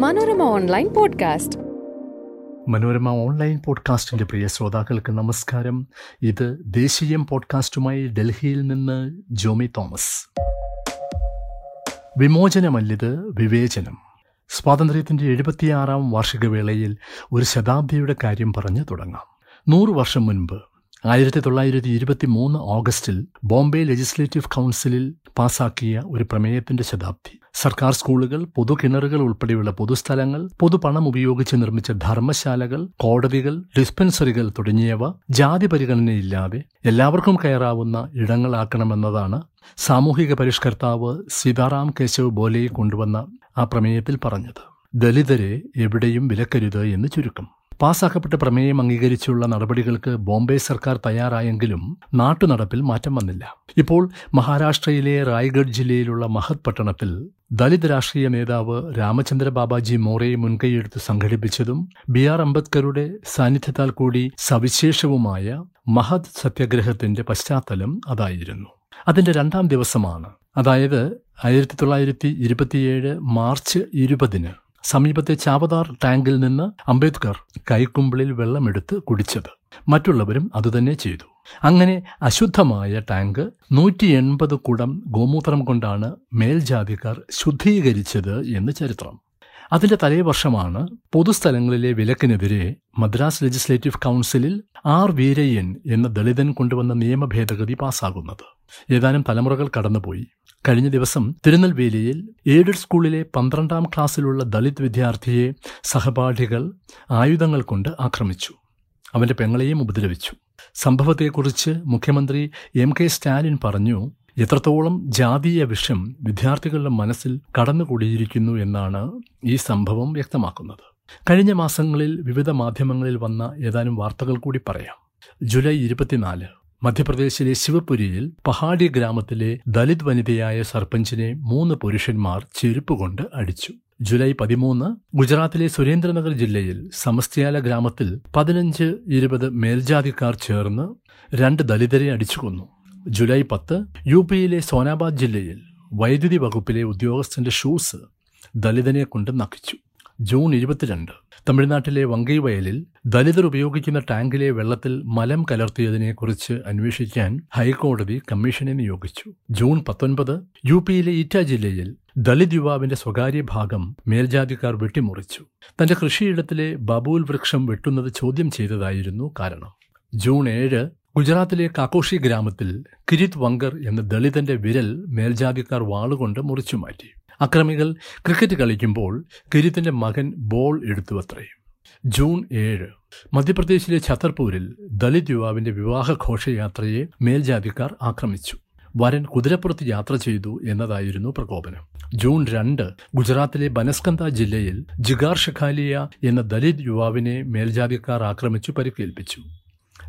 Manorama online podcast. Manorama online പോഡ്കാസ്റ്റിന്റെ പ്രിയ ശ്രോതാക്കൾക്ക് നമസ്കാരം. ഇത് ദേശീയം പോഡ്കാസ്റ്റുമായി ഡൽഹിയിൽ നിന്ന് ജോമി തോമസ്. വിമോചനമല്ലിത് വിവേചനം. സ്വാതന്ത്ര്യത്തിന്റെ എഴുപത്തിയാറാം വാർഷികവേളയിൽ ഒരു ശതാബ്ദിയുടെ കാര്യം പറഞ്ഞു തുടങ്ങാം. നൂറു വർഷം മുൻപ് ആയിരത്തി തൊള്ളായിരത്തി ഇരുപത്തി മൂന്ന് ഓഗസ്റ്റിൽ ബോംബെ ലെജിസ്ലേറ്റീവ് കൗൺസിലിൽ പാസാക്കിയ ഒരു പ്രമേയത്തിന്റെ ശതാബ്ദി. സർക്കാർ സ്കൂളുകൾ പൊതുകിണറുകൾ ഉൾപ്പെടെയുള്ള പൊതുസ്ഥലങ്ങൾ പൊതുപണം ഉപയോഗിച്ച് നിർമ്മിച്ച ധർമ്മശാലകൾ കോടതികൾ ഡിസ്പെൻസറികൾ തുടങ്ങിയവ ജാതി പരിഗണനയില്ലാതെ എല്ലാവർക്കും കയറാവുന്ന ഇടങ്ങളാക്കണമെന്നതാണ് സാമൂഹിക പരിഷ്കർത്താവ് സീതാറാം കേശവ് ബോലെ കൊണ്ടുവന്ന ആ പ്രമേയത്തിൽ പറഞ്ഞത്. ദലിതരെ എവിടെയും വിലക്കരുത് എന്ന് ചുരുക്കം. പാസാക്കപ്പെട്ട പ്രമേയം അംഗീകരിച്ചുള്ള നടപടികൾക്ക് ബോംബെ സർക്കാർ തയ്യാറായെങ്കിലും നാട്ടുനടപ്പിൽ മാറ്റം വന്നില്ല. ഇപ്പോൾ മഹാരാഷ്ട്രയിലെ റായ്ഗഡ് ജില്ലയിലുള്ള മഹത് പട്ടണത്തിൽ ദലിത് രാഷ്ട്രീയ നേതാവ് രാമചന്ദ്ര ബാബാജി മോറയെ മുൻകൈയെടുത്ത് സംഘടിപ്പിച്ചതും ബി ആർ അംബേദ്കറുടെ സാന്നിധ്യത്താൽ കൂടി സവിശേഷവുമായ മഹത് സത്യഗ്രഹത്തിന്റെ പശ്ചാത്തലം അതായിരുന്നു. അതിന്റെ രണ്ടാം ദിവസമാണ്. അതായത് ആയിരത്തി തൊള്ളായിരത്തി ഇരുപത്തിയേഴ് മാർച്ച് ഇരുപതിന് സമീപത്തെ ചാവതാർ ടാങ്കിൽ നിന്ന് അംബേദ്കർ കൈക്കുമ്പിളിൽ വെള്ളമെടുത്ത് കുടിച്ചത്. മറ്റുള്ളവരും അതുതന്നെ ചെയ്തു. അങ്ങനെ അശുദ്ധമായ ടാങ്ക് നൂറ്റി എൺപത് കുടം ഗോമൂത്രം കൊണ്ടാണ് മേൽജാതിക്കാർ ശുദ്ധീകരിച്ചത് എന്ന് ചരിത്രം. അതിന്റെ തലേ വർഷമാണ് പൊതുസ്ഥലങ്ങളിലെ വിലക്കിനെതിരെ മദ്രാസ് ലെജിസ്ലേറ്റീവ് കൗൺസിലിൽ ആർ വീരയ്യൻ എന്ന ദളിതൻ കൊണ്ടുവന്ന നിയമ ഭേദഗതി പാസ്സാകുന്നത് ഏതാനും തലമുറകൾ കടന്നുപോയി. കഴിഞ്ഞ ദിവസം തിരുനെൽവേലിയിൽ എയ്ഡഡ് സ്കൂളിലെ പന്ത്രണ്ടാം ക്ലാസ്സിലുള്ള ദളിത് വിദ്യാർത്ഥിയെ സഹപാഠികൾ ആയുധങ്ങൾ കൊണ്ട് ആക്രമിച്ചു. അവന്റെ പെങ്ങളെയും ഉപദ്രവിച്ചു. സംഭവത്തെക്കുറിച്ച് മുഖ്യമന്ത്രി എം കെ സ്റ്റാലിൻ പറഞ്ഞു എത്രത്തോളം ജാതീയ വിഷം വിദ്യാർത്ഥികളുടെ മനസ്സിൽ കടന്നുകൂടിയിരിക്കുന്നു എന്നാണ് ഈ സംഭവം വ്യക്തമാക്കുന്നത്. കഴിഞ്ഞ മാസങ്ങളിൽ വിവിധ മാധ്യമങ്ങളിൽ വന്ന ഏതാനും വാർത്തകൾ കൂടി പറയാം. ജൂലൈ ഇരുപത്തിനാല് മധ്യപ്രദേശിലെ ശിവപുരിയിൽ പഹാഡി ഗ്രാമത്തിലെ ദലിത് വനിതയായ സർപഞ്ചിനെ മൂന്ന് പുരുഷന്മാർ ചെരുപ്പുകൊണ്ട് അടിച്ചു. ജൂലൈ പതിമൂന്ന് ഗുജറാത്തിലെ സുരേന്ദ്രനഗർ ജില്ലയിൽ സമസ്തിയാല ഗ്രാമത്തിൽ പതിനഞ്ച് ഇരുപത് മേൽജാതിക്കാർ ചേർന്ന് രണ്ട് ദലിതരെ അടിച്ചു കൊന്നു ജൂലൈ പത്ത് യു പിയിലെ സോനാബാദ് ജില്ലയിൽ വൈദ്യുതി വകുപ്പിലെ ഉദ്യോഗസ്ഥന്റെ ഷൂസ് ദലിതനെ കൊണ്ട് നക്കിച്ചു. ജൂൺ ഇരുപത്തിരണ്ട്. തമിഴ്നാട്ടിലെ വങ്കൈവയലിൽ ദലിതർ ഉപയോഗിക്കുന്ന ടാങ്കിലെ വെള്ളത്തിൽ മലം കലർത്തിയതിനെക്കുറിച്ച് അന്വേഷിക്കാൻ ഹൈക്കോടതി കമ്മീഷനെ നിയോഗിച്ചു. ജൂൺ പത്തൊൻപത് യു പിയിലെ ഈറ്റ ജില്ലയിൽ ദലിത് യുവാവിന്റെ സ്വകാര്യ ഭാഗം മേൽജാതിക്കാർ വെട്ടിമുറിച്ചു. തന്റെ കൃഷിയിടത്തിലെ ബബൂൽ വൃക്ഷം വെട്ടുന്നത് ചോദ്യം ചെയ്തതായിരുന്നു കാരണം. ജൂൺ ഏഴ് ഗുജറാത്തിലെ കാക്കോഷി ഗ്രാമത്തിൽ കിരിത് വങ്കർ എന്ന ദളിതന്റെ വിരൽ മേൽജാതിക്കാർ വാളുകൊണ്ട് മുറിച്ചു മാറ്റി. അക്രമികൾ ക്രിക്കറ്റ് കളിക്കുമ്പോൾ കിരിത്തിന്റെ മകൻ ബോൾ എടുത്തു എടുത്തുവത്രേ. ജൂൺ ഏഴ് മധ്യപ്രദേശിലെ ഛത്തർപൂരിൽ ദളിത് യുവാവിന്റെ വിവാഹഘോഷയാത്രയെ മേൽജാതിക്കാർ ആക്രമിച്ചു. വരൻ കുതിരപ്പുറത്ത് യാത്ര ചെയ്തു എന്നതായിരുന്നു പ്രകോപനം. ജൂൺ രണ്ട് ഗുജറാത്തിലെ ബനസ്കന്ത ജില്ലയിൽ ജിഗാർ ഷഖാലിയ എന്ന ദലിത് യുവാവിനെ മേൽജാതിക്കാർ ആക്രമിച്ചു പരിക്കേൽപ്പിച്ചു.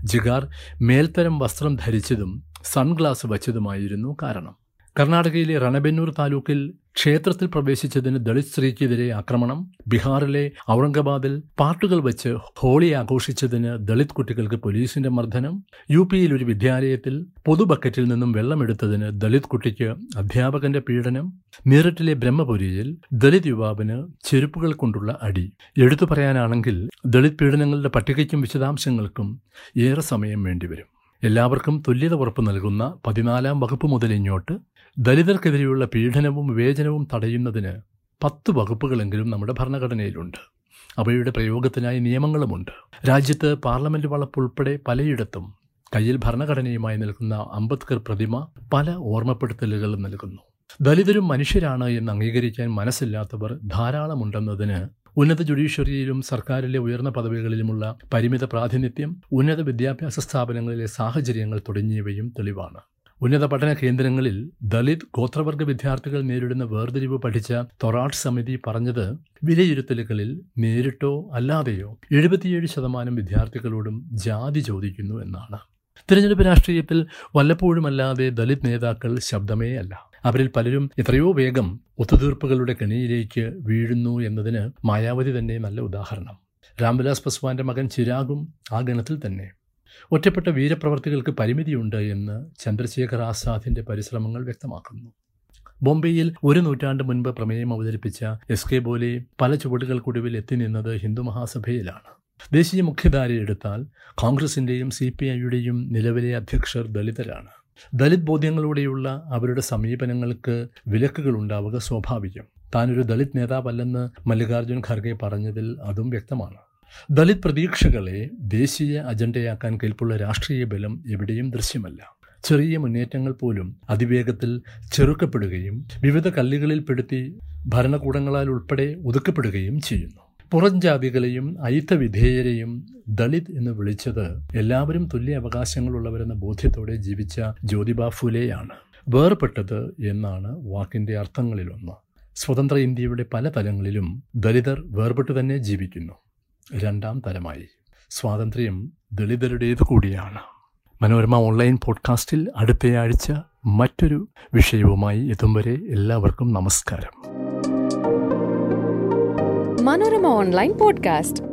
ജിഗാർ മേൽത്തരം വസ്ത്രം ധരിച്ചതും സൺഗ്ലാസ് വച്ചതുമായിരുന്നു കാരണം. കർണാടകയിലെ രണബെന്നൂർ താലൂക്കിൽ ക്ഷേത്രത്തിൽ പ്രവേശിച്ചതിന് ദളിത് സ്ത്രീക്കെതിരെ ആക്രമണം ബീഹാറിലെ ഔറംഗാബാദിൽ പാട്ടുകൾ വെച്ച് ഹോളി ആഘോഷിച്ചതിന് ദളിത് കുട്ടികൾക്ക് പോലീസിന്റെ മർദ്ദനം യു പിയിൽ ഒരു വിദ്യാലയത്തിൽ പൊതു ബക്കറ്റിൽ നിന്നും വെള്ളമെടുത്തതിന് ദളിത് കുട്ടിക്ക് അധ്യാപകന്റെ പീഡനം മീററ്റിലെ ബ്രഹ്മപുരിയിൽ ദളിത് യുവാവിന് ചെരുപ്പുകൾ കൊണ്ടുള്ള അടി. എടുത്തു പറയാനാണെങ്കിൽ ദളിത് പീഡനങ്ങളുടെ പട്ടികയ്ക്കും വിശദാംശങ്ങൾക്കും ഏറെ സമയം വേണ്ടിവരും. എല്ലാവർക്കും തുല്യത ഉറപ്പ് നൽകുന്ന പതിനാലാം വകുപ്പ് മുതൽ ഇങ്ങോട്ട് ദലിതർക്കെതിരെയുള്ള പീഡനവും വിവേചനവും തടയുന്നതിന് പത്ത് വകുപ്പുകളെങ്കിലും നമ്മുടെ ഭരണഘടനയിലുണ്ട്. അവയുടെ പ്രയോഗത്തിനായി നിയമങ്ങളുമുണ്ട്. രാജ്യത്ത് പാർലമെന്റ് വളപ്പുൾപ്പെടെ പലയിടത്തും കയ്യിൽ ഭരണഘടനയുമായി നിൽക്കുന്ന അംബേദ്കർ പ്രതിമ പല ഓർമ്മപ്പെടുത്തലുകൾ നൽകുന്നു. ദലിതരും മനുഷ്യരാണ് എന്ന് അംഗീകരിക്കാൻ മനസ്സില്ലാത്തവർ ധാരാളമുണ്ടെന്നതിന് ഉന്നത ജുഡീഷ്യറിയിലും സർക്കാരിലെ ഉയർന്ന പദവികളിലുമുള്ള പരിമിത പ്രാതിനിധ്യം ഉന്നത വിദ്യാഭ്യാസ സ്ഥാപനങ്ങളിലെ സാഹചര്യങ്ങൾ തുടങ്ങിയവയും തെളിവാണ്. ഉന്നത പഠന കേന്ദ്രങ്ങളിൽ ദളിത് ഗോത്രവർഗ വിദ്യാർത്ഥികൾ നേരിടുന്ന വേർതിരിവ് പഠിച്ച തൊറാട്ട് സമിതി പറഞ്ഞത് വിലയിരുത്തലുകളിൽ നേരിട്ടോ അല്ലാതെയോ എഴുപത്തിയേഴ് ശതമാനം വിദ്യാർത്ഥികളോടും ജാതി ചോദിക്കുന്നു എന്നാണ്. തിരഞ്ഞെടുപ്പ് രാഷ്ട്രീയത്തിൽ വല്ലപ്പോഴുമല്ലാതെ ദളിത് നേതാക്കൾ ശബ്ദമേ അല്ല. അവരിൽ പലരും എത്രയോ വേഗം ഒത്തുതീർപ്പുകളുടെ കെണിയിലേക്ക് വീഴുന്നു എന്നതിന് മായാവതി തന്നെ നല്ല ഉദാഹരണം. രാംവിലാസ് പസ്വാന്റെ മകൻ ചിരാഗും ആ ഗണത്തിൽ തന്നെ. ഒറ്റപ്പെട്ട വീരപ്രവർത്തികൾക്ക് പരിമിതിയുണ്ട് എന്ന് ചന്ദ്രശേഖർ ആസാദിന്റെ പരിശ്രമങ്ങൾ വ്യക്തമാക്കുന്നു. ബോംബെയിൽ ഒരു നൂറ്റാണ്ട് മുൻപ് പ്രമേയം അവതരിപ്പിച്ച എസ് കെ ബോലെ പല ചുവടുകൾക്കൊടുവിൽ എത്തി നിന്നത് ഹിന്ദു മഹാസഭയിലാണ്. ദേശീയ മുഖ്യധാര എടുത്താൽ കോൺഗ്രസിന്റെയും സി പി ഐയുടെയും നിലവിലെ അധ്യക്ഷർ ദളിതരാണ്. ദളിത് ബോധ്യങ്ങളോടെയുള്ള അവരുടെ സമീപനങ്ങൾക്ക് വിലക്കുകൾ ഉണ്ടാവുക സ്വാഭാവികം. താനൊരു ദളിത് നേതാവല്ലെന്ന് മല്ലികാർജുൻ ഖർഗെ പറഞ്ഞതിൽ അതും വ്യക്തമാണ്. ദളിത് പ്രതീക്ഷകളെ ദേശീയ അജണ്ടയാക്കാൻ കെൽപ്പുള്ള രാഷ്ട്രീയ ബലം എവിടെയും ദൃശ്യമല്ല. ചെറിയ മുന്നേറ്റങ്ങൾ പോലും അതിവേഗത്തിൽ ചെറുക്കപ്പെടുകയും വിവിധ കല്ലുകളിൽ പെടുത്തി ഭരണകൂടങ്ങളാൽ ഉൾപ്പെടെ ഒതുക്കപ്പെടുകയും ചെയ്യുന്നു. പുറം ജാതികളെയും അയിത്തവിധേയരെയും ദളിത് എന്ന് വിളിച്ചത് എല്ലാവരും തുല്യ അവകാശങ്ങളുള്ളവരെന്ന ബോധ്യത്തോടെ ജീവിച്ച ജ്യോതിബ ഫുലെയാണ് വേർപെട്ടത് എന്നാണ് വാക്കിന്റെ അർത്ഥങ്ങളിലൊന്ന്. സ്വതന്ത്ര ഇന്ത്യയുടെ പല തലങ്ങളിലും ദളിതർ വേർപെട്ടു തന്നെ ജീവിക്കുന്നു. രണ്ടാം തരമായി. സ്വാതന്ത്ര്യം ദളിതരുടേത് കൂടിയാണ്. മനോരമ ഓൺലൈൻ പോഡ്കാസ്റ്റിൽ അടുത്തയാഴ്ച മറ്റൊരു വിഷയവുമായി എത്തും വരെ എല്ലാവർക്കും നമസ്കാരം. Manorama online podcast